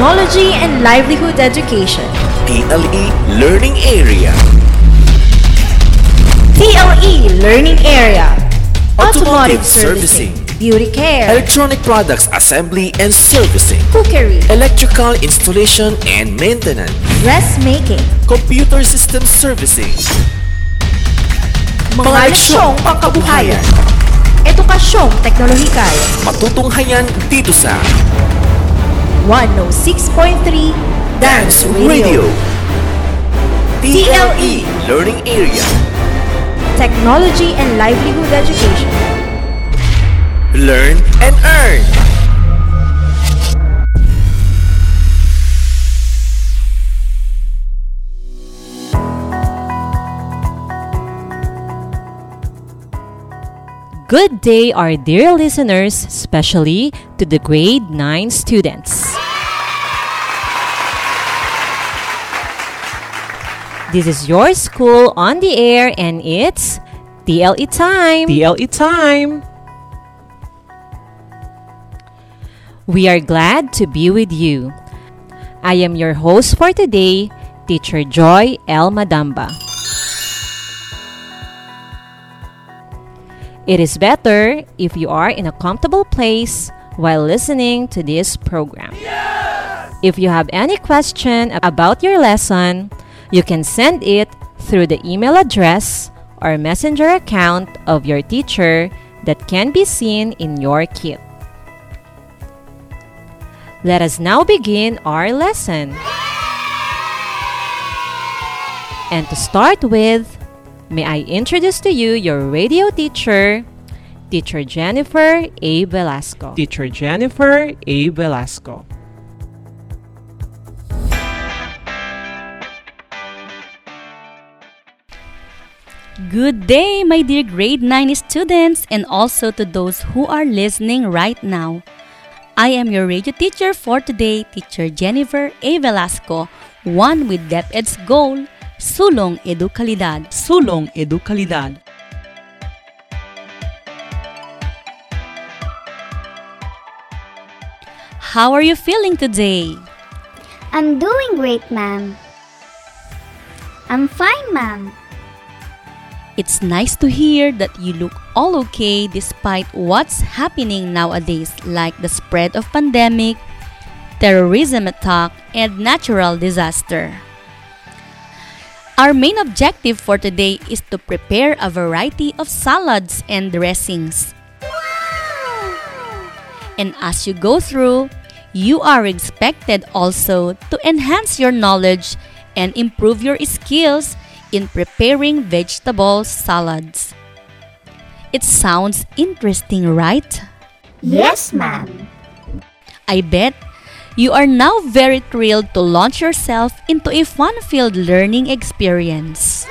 Technology and Livelihood Education. TLE Learning Area TLE Learning Area. Automotive Servicing Beauty Care. Electronic Products Assembly and Servicing Cookery. Electrical Installation and Maintenance Dressmaking. Computer System Servicing Mga leksyong pangkabuhayan. Edukasyong teknolohikal. Matutunghayan dito sa 106.3 Dance Radio. DLE Learning Area. Technology and Livelihood Education. Learn and Earn Good day, our dear listeners, especially to the grade 9 students. This is your school on the air, and it's TLE time. TLE time! We are glad to be with you. I am your host for today, Teacher Joy L. Madamba. It is better if you are in a comfortable place while listening to this program. Yes! If you have any question about your lesson, you can send it through the email address or messenger account of your teacher that can be seen in your kit. Let us now begin our lesson. And to start with, may I introduce to you your radio teacher, Teacher Jennifer A. Velasco. Teacher Jennifer A. Velasco. Good day, my dear grade 9 students, and also to those who are listening right now. I am your radio teacher for today, Teacher Jennifer A. Velasco, one with DepEd's goal, Sulong Edukalidad. Sulong Edukalidad. How are you feeling today? I'm doing great, ma'am. I'm fine, ma'am. It's nice to hear that you look all okay despite what's happening nowadays like the spread of pandemic, terrorism attack, and natural disaster. Our main objective for today is to prepare a variety of salads and dressings. And as you go through, you are expected also to enhance your knowledge and improve your skills in preparing vegetable salads. It sounds interesting, right? Yes, ma'am. I bet you are now very thrilled to launch yourself into a fun filled learning experience.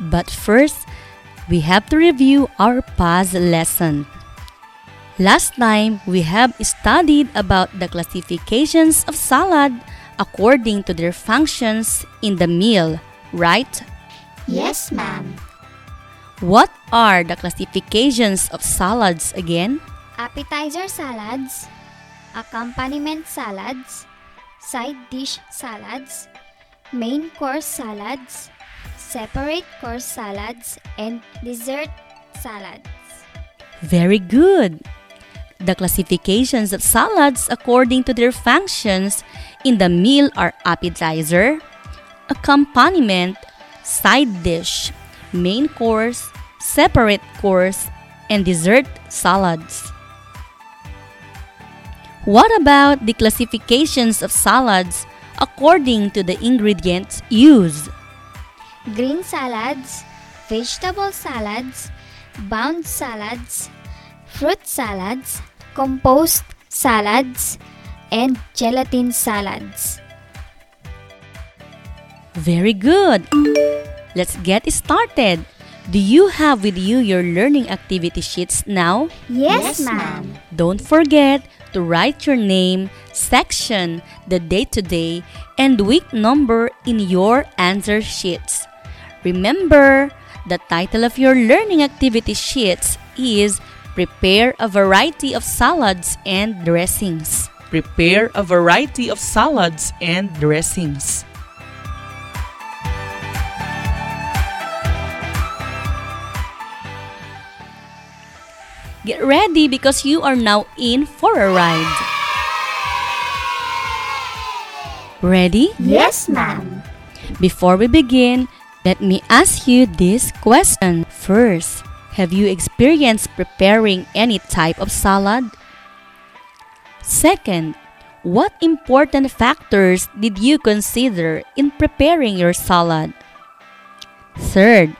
But first, we have to review our past lesson. Last time, we have studied about the classifications of salad according to their functions in the meal, right? Yes, ma'am. What are the classifications of salads again? Appetizer salads, accompaniment salads, side dish salads, main course salads, separate course salads, and dessert salads. Very good. The classifications of salads according to their functions in the meal are appetizer, accompaniment, side dish, main course, separate course, and dessert salads. What about the classifications of salads according to the ingredients used? Green salads, vegetable salads, bound salads, fruit salads, composed salads, and gelatin salads. Very good. Let's get started. Do you have with you your learning activity sheets now? Yes, ma'am. Don't forget to write your name, section, the date today, and week number in your answer sheets. Remember, the title of your learning activity sheets is Prepare a variety of salads and dressings. Prepare a variety of salads and dressings. Get ready because you are now in for a ride. Ready? Yes, ma'am. Before we begin, let me ask you this question first. Have you experienced preparing any type of salad? Second, what important factors did you consider in preparing your salad? Third,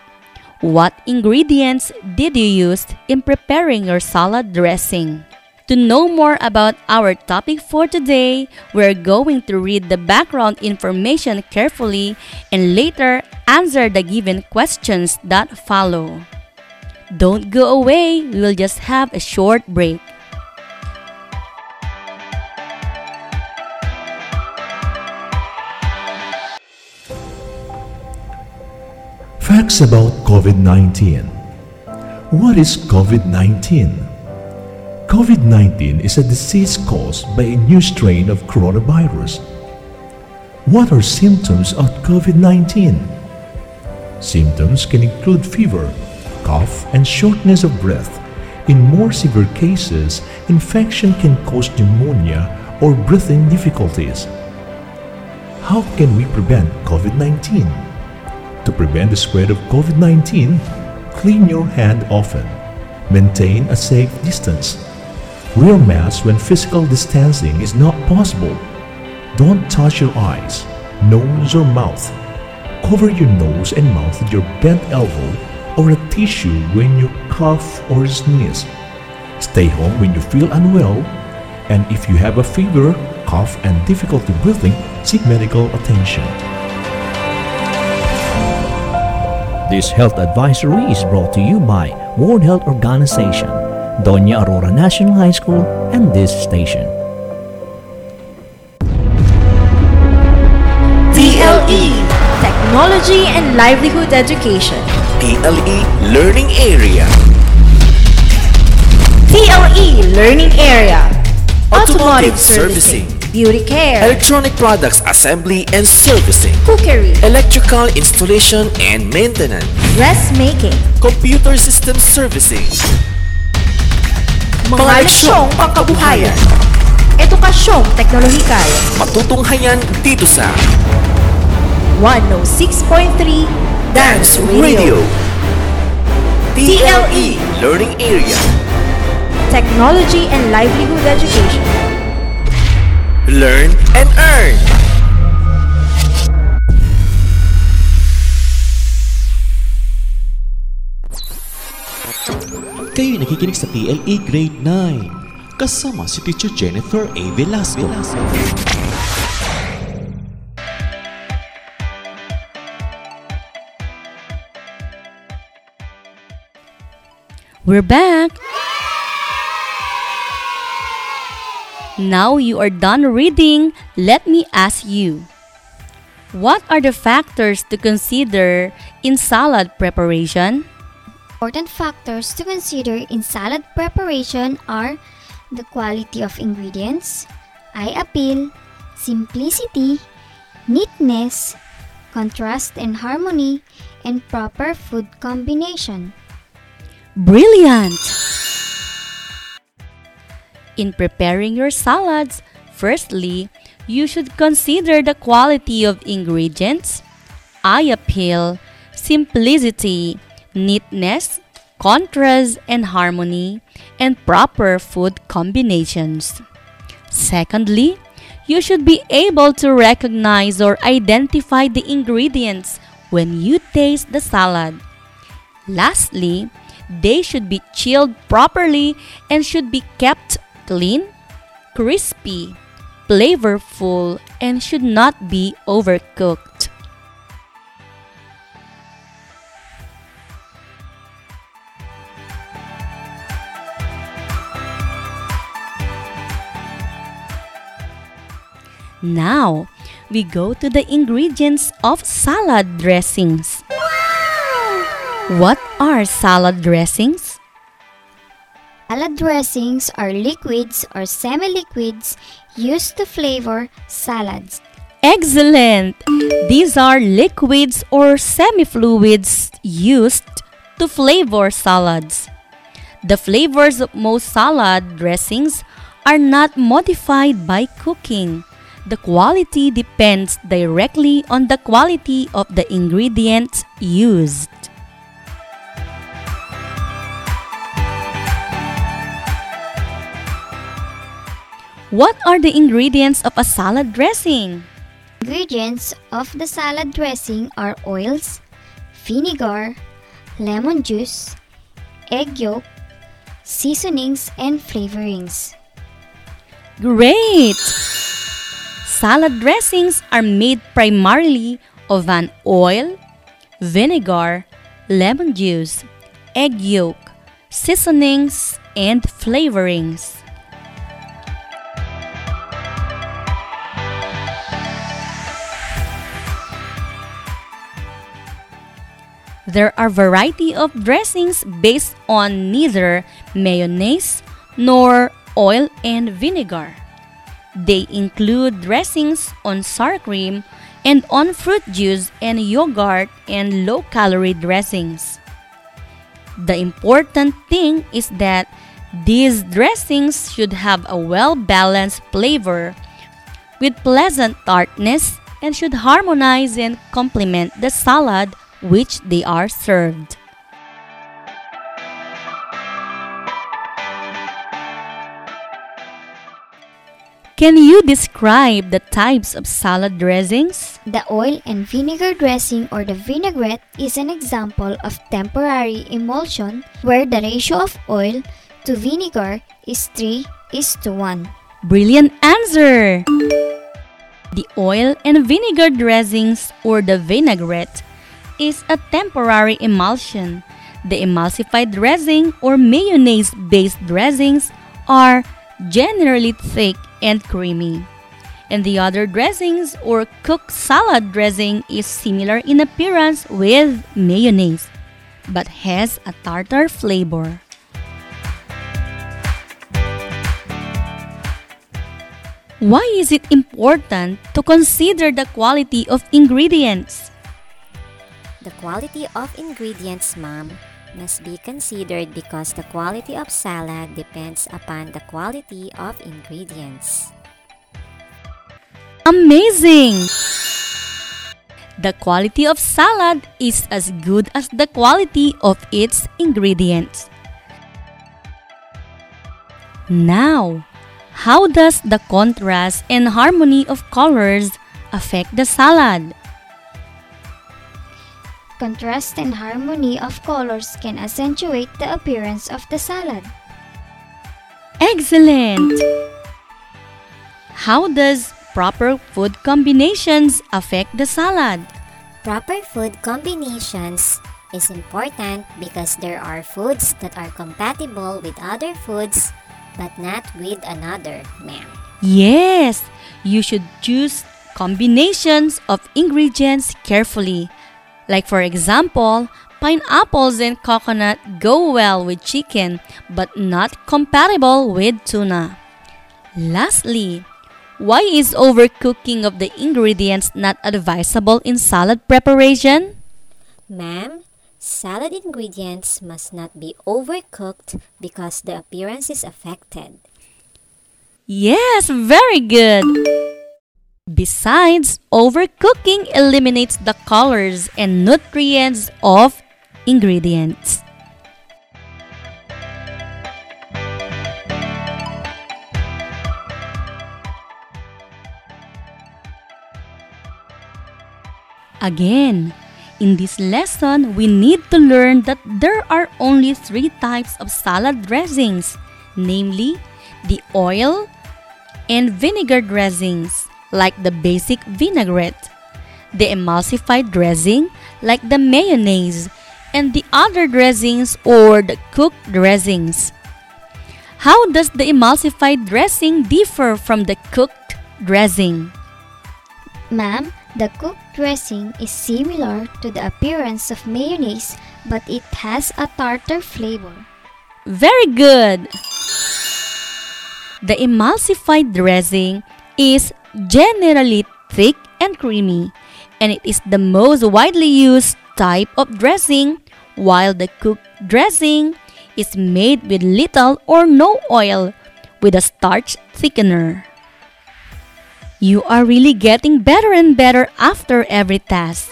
what ingredients did you use in preparing your salad dressing? To know more about our topic for today, we're going to read the background information carefully and later answer the given questions that follow. Don't go away, we will just have a short break. Facts about COVID 19. What is COVID 19? COVID 19 is a disease caused by a new strain of coronavirus. What are symptoms of COVID 19? Symptoms can include fever, cough, and shortness of breath. In more severe cases, infection can cause pneumonia or breathing difficulties. How can we prevent COVID 19? To prevent the spread of COVID 19, clean your hand often. Maintain a safe distance. Wear masks when physical distancing is not possible. Don't touch your eyes, nose, or mouth. Cover your nose and mouth with your bent elbow or a tissue when you cough or sneeze. Stay home when you feel unwell, and if you have a fever, cough, and difficulty breathing, seek medical attention. This health advisory is brought to you by World Health Organization, Doña Aurora National High School, and this station. TLE Technology and Livelihood Education. TLE Learning Area. TLE Learning Area. Automotive Servicing. Beauty care. Electronic Products Assembly and Servicing. Cookery. Electrical Installation and Maintenance. Dressmaking. Computer System Servicing. Mga leksyong pangkabuhayan. Edukasyong teknolohikal. Matutunghayan dito sa 106.3 Dance Radio. TLE Learning Area. Technology and Livelihood Education. Learn and earn. Kayo nakikinig sa TLE Grade 9. Kasama si Teacher Jennifer A. Velasco. We're back! Now you are done reading, let me ask you. What are the factors to consider in salad preparation? Important factors to consider in salad preparation are the quality of ingredients, eye appeal, simplicity, neatness, contrast and harmony, and proper food combination. Brilliant! In preparing your salads, firstly, you should consider the quality of ingredients, eye appeal, simplicity, neatness, contrast and harmony, and proper food combinations. Secondly, you should be able to recognize or identify the ingredients when you taste the salad. Lastly, they should be chilled properly and should be kept clean, crispy, flavorful, and should not be overcooked. Now, we go to the ingredients of salad dressings. What are salad dressings? Salad dressings are liquids or semi-liquids used to flavor salads. Excellent! These are liquids or semi-fluids used to flavor salads. The flavors of most salad dressings are not modified by cooking. The quality depends directly on the quality of the ingredients used. What are the ingredients of a salad dressing? Ingredients of the salad dressing are oils, vinegar, lemon juice, egg yolk, seasonings, and flavorings. Great! Salad dressings are made primarily of an oil, vinegar, lemon juice, egg yolk, seasonings, and flavorings. There are variety of dressings based on neither mayonnaise nor oil and vinegar. They include dressings on sour cream and on fruit juice and yogurt and low-calorie dressings. The important thing is that these dressings should have a well-balanced flavor with pleasant tartness and should harmonize and complement the salad which they are served. Can you describe the types of salad dressings? The oil and vinegar dressing or the vinaigrette is an example of temporary emulsion where the ratio of oil to vinegar is 3 is to 1. Brilliant answer! The oil and vinegar dressings or the vinaigrette is a temporary emulsion. The emulsified dressing or mayonnaise based dressings are generally thick and creamy. And the other dressings or cooked salad dressing is similar in appearance with mayonnaise but has a tartar flavor. Why is it important to consider the quality of ingredients? The quality of ingredients, ma'am, must be considered because the quality of salad depends upon the quality of ingredients. Amazing! The quality of salad is as good as the quality of its ingredients. Now, how does the contrast and harmony of colors affect the salad? Contrast and harmony of colors can accentuate the appearance of the salad. Excellent! How does proper food combinations affect the salad? Proper food combinations is important because there are foods that are compatible with other foods but not with another, ma'am. Yes, you should choose combinations of ingredients carefully. Like for example, pineapples and coconut go well with chicken but not compatible with tuna. Lastly, why is overcooking of the ingredients not advisable in salad preparation? Ma'am, salad ingredients must not be overcooked because the appearance is affected. Yes, very good. Besides, overcooking eliminates the colors and nutrients of ingredients. Again, in this lesson, we need to learn that there are only three types of salad dressings, namely the oil and vinegar dressings like the basic vinaigrette, the emulsified dressing, like the mayonnaise, and the other dressings or the cooked dressings. How does the emulsified dressing differ from the cooked dressing? Ma'am, the cooked dressing is similar to the appearance of mayonnaise but it has a tartar flavor. Very good! The emulsified dressing is generally thick and creamy, and it is the most widely used type of dressing, while the cooked dressing is made with little or no oil with a starch thickener. You are really getting better and better after every test.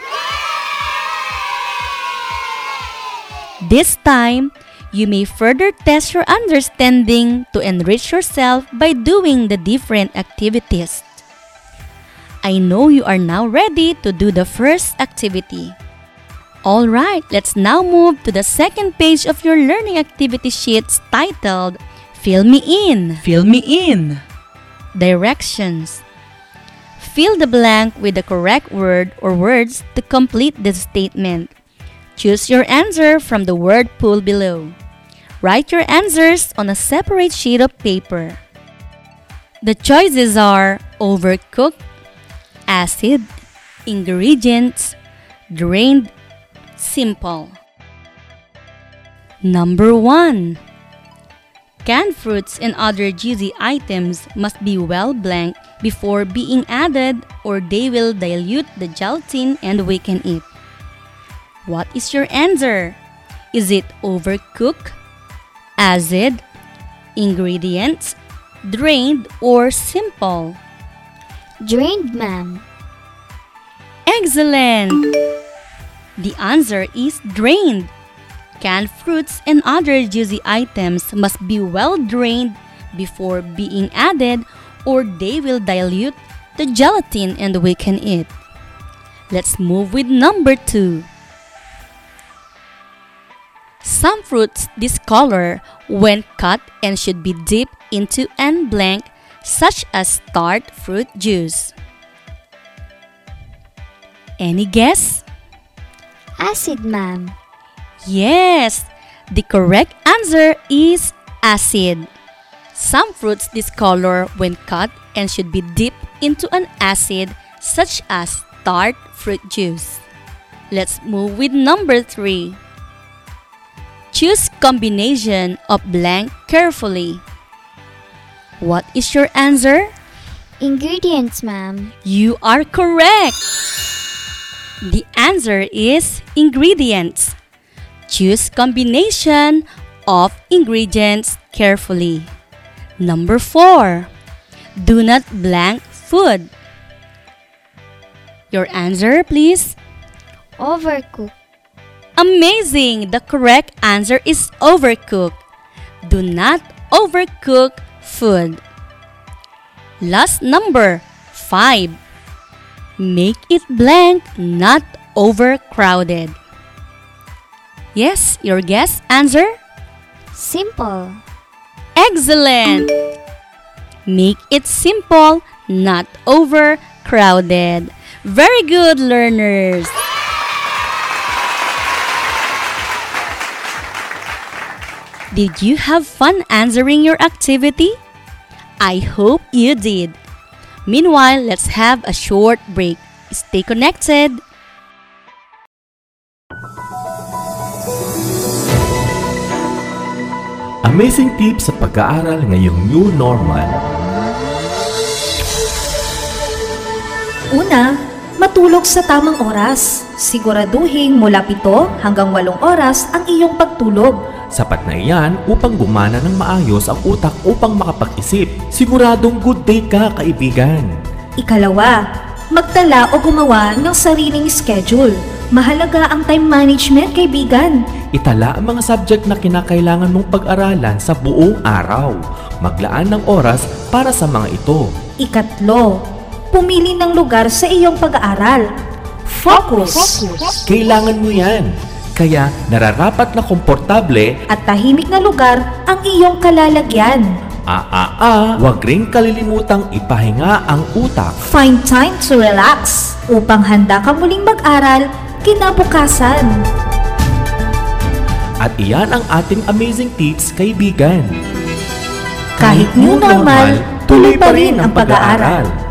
This time, you may further test your understanding to enrich yourself by doing the different activities. I know you are now ready to do the first activity. Alright, let's now move to the second page of your learning activity sheets titled Fill Me In. Fill me in. Directions. Fill the blank with the correct word or words to complete the statement. Choose your answer from the word pool below. Write your answers on a separate sheet of paper. The choices are overcooked, acid, ingredients, drained, simple. Number 1. Canned fruits and other juicy items must be well blanked before being added or they will dilute the gelatin and weaken it. What is your answer? Is it overcooked, acid, ingredients, drained, or simple? Drained, ma'am. Excellent! The answer is drained. Canned fruits and other juicy items must be well drained before being added or they will dilute the gelatin and weaken it. Let's move with number 2. Some fruits discolor when cut and should be dipped into an blank such as tart fruit juice. Any guess? Acid, ma'am. Yes, the correct answer is acid. Some fruits discolor when cut and should be dipped into an acid such as tart fruit juice. Let's move with number 3. Choose combination of blank carefully. What is your answer? Ingredients, ma'am. You are correct. The answer is ingredients. Choose combination of ingredients carefully. Number 4. Do not blank food. Your answer, please. Overcook. Amazing! The correct answer is overcook. Do not overcook food. Last number 5. Make it blank, not overcrowded. Yes, your guess answer? Simple. Excellent! Make it simple, not overcrowded. Very good, learners! Did you have fun answering your activity? I hope you did. Meanwhile, let's have a short break. Stay connected. Amazing tips sa pag-aaral ngayong new normal. Una, matulog sa tamang oras. Siguraduhin mula 7 hanggang 8 oras ang iyong pagtulog. Sapat na iyan upang gumana ng maayos ang utak upang makapag-isip. Siguradong good day ka, kaibigan. Ikalawa, magtala o gumawa ng sariling schedule. Mahalaga ang time management, kaibigan. Itala ang mga subject na kinakailangan mong pag-aralan sa buong araw. Maglaan ng oras para sa mga ito. Ikatlo, pumili ng lugar sa iyong pag-aaral. Focus! Kailangan mo yan. Kaya nararapat na komportable At tahimik na lugar ang iyong kalalagyan. Aa, wag ring kalilimutang ipahinga ang utak. Find time to relax upang handa ka muling mag-aral kinabukasan. At iyan ang ating amazing tips, kaibigan. Kahit new normal, tuloy pa rin ang pag-aaral.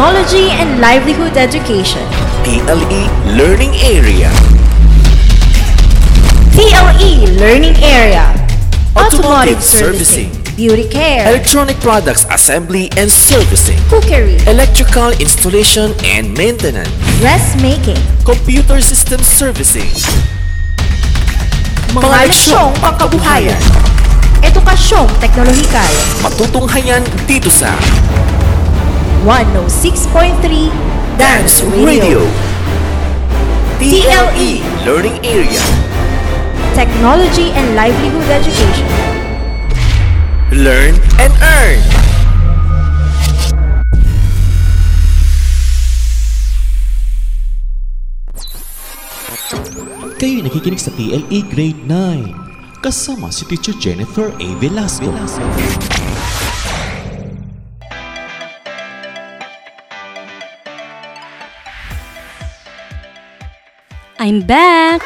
Technology and Livelihood Education TLE Learning Area. TLE Learning Area Automotive Servicing. Beauty Care Electronic Products Assembly and Servicing. Cookery Electrical Installation and Maintenance. Dressmaking Computer System Servicing. Mga leksyong pangkabuhayan Edukasyong teknolohikal Matutunghayan dito sa 106.3 Dance Radio TLE Learning Area. Technology and Livelihood Education Learn and Earn. Kayo nakikinig sa TLE Grade 9. Kasama si Teacher Jennifer A. Velasco. I'm back!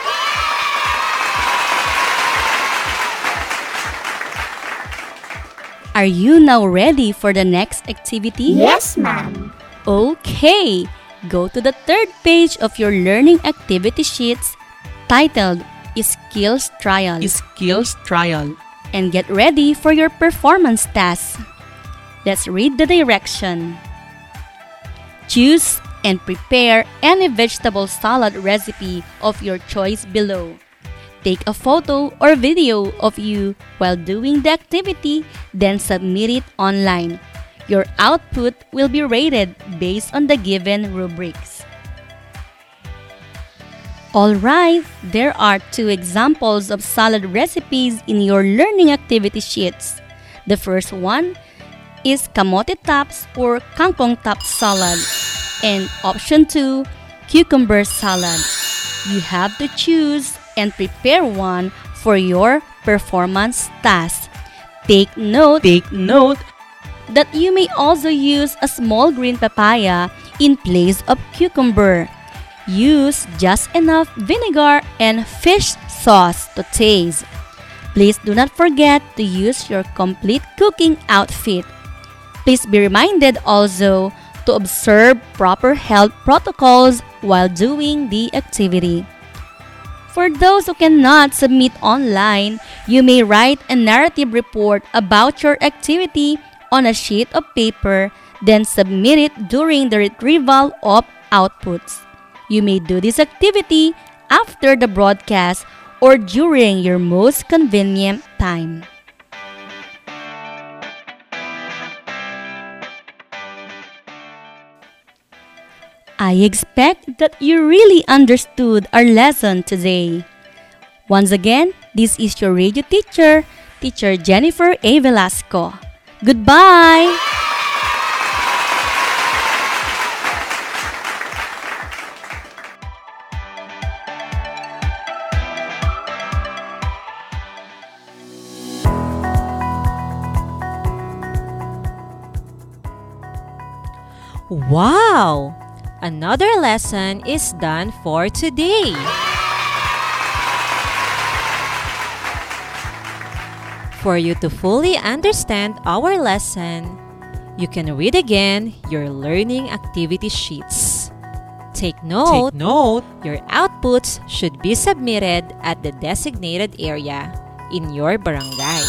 Are you now ready for the next activity? Yes, ma'am. Okay, go to the third page of your learning activity sheets titled Skills Trial Skills Trial. and get ready for your performance task. Let's read the direction. Choose and prepare any vegetable salad recipe of your choice below. Take a photo or video of you while doing the activity, then submit it online. Your output will be rated based on the given rubrics. Alright, there are two examples of salad recipes in your learning activity sheets. The first one is kamote tops or kangkong top salad, and option 2, cucumber salad. You have to choose and prepare one for your performance task. Take note, Take note that you may also use a small green papaya in place of cucumber. Use just enough vinegar and fish sauce to taste. Please do not forget to use your complete cooking outfit. Please be reminded also to observe proper health protocols while doing the activity. For those who cannot submit online, you may write a narrative report about your activity on a sheet of paper, then submit it during the retrieval of outputs. You may do this activity after the broadcast or during your most convenient time. I expect that you really understood our lesson today. Once again, this is your radio teacher, Teacher Jennifer A. Velasco. Goodbye! Wow! Another lesson is done for today. For you to fully understand our lesson, you can read again your learning activity sheets. Take note, Take note your outputs should be submitted at the designated area in your barangay.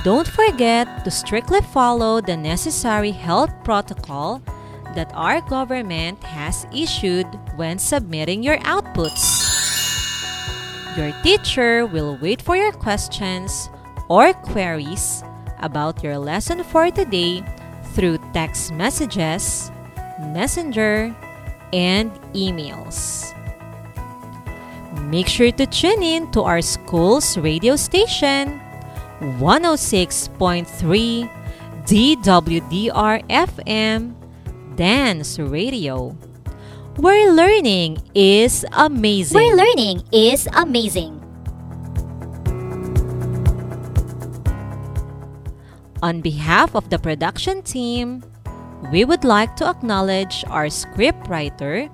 Don't forget to strictly follow the necessary health protocol that our government has issued when submitting your outputs. Your teacher will wait for your questions or queries about your lesson for today through text messages, messenger, and emails. Make sure to tune in to our school's radio station 106.3 DWDR FM Dance Radio. Where learning is amazing. Where learning is amazing. On behalf of the production team, we would like to acknowledge our scriptwriter,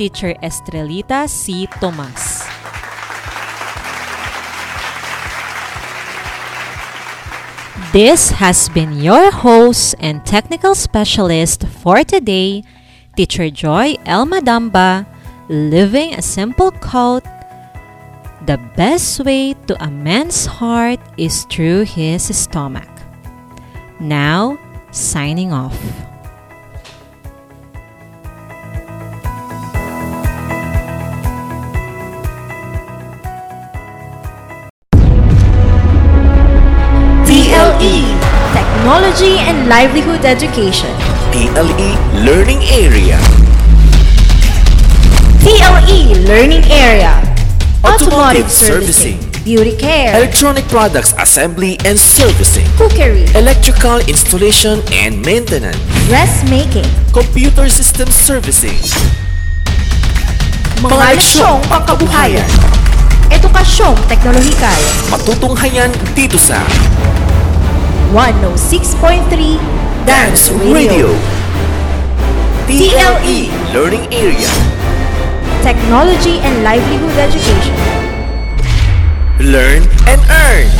Teacher Estrelita C. Tomas. This has been your host and technical specialist for today, Teacher Joy L. Madamba, living a simple quote The best way to a man's heart is through his stomach. Now, signing off. Technology and Livelihood Education. TLE Learning Area. TLE Learning Area. Automotive Servicing. Beauty care. Electronic Products Assembly and Servicing. Cookery. Electrical Installation and Maintenance. Dressmaking. Computer System Servicing. Mga leksyong pangkabuhayan. Edukasyong teknolohikal. Matutunghayan dito sa 106.3 Dance Radio. TLE Learning Area. Technology and Livelihood Education. Learn and earn.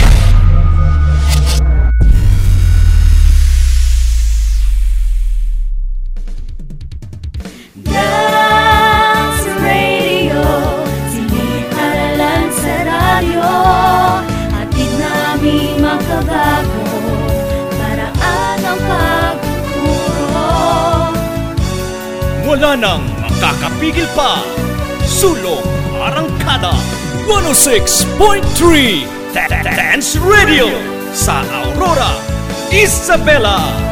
106.3 Dance Radio sa Aurora, Isabela.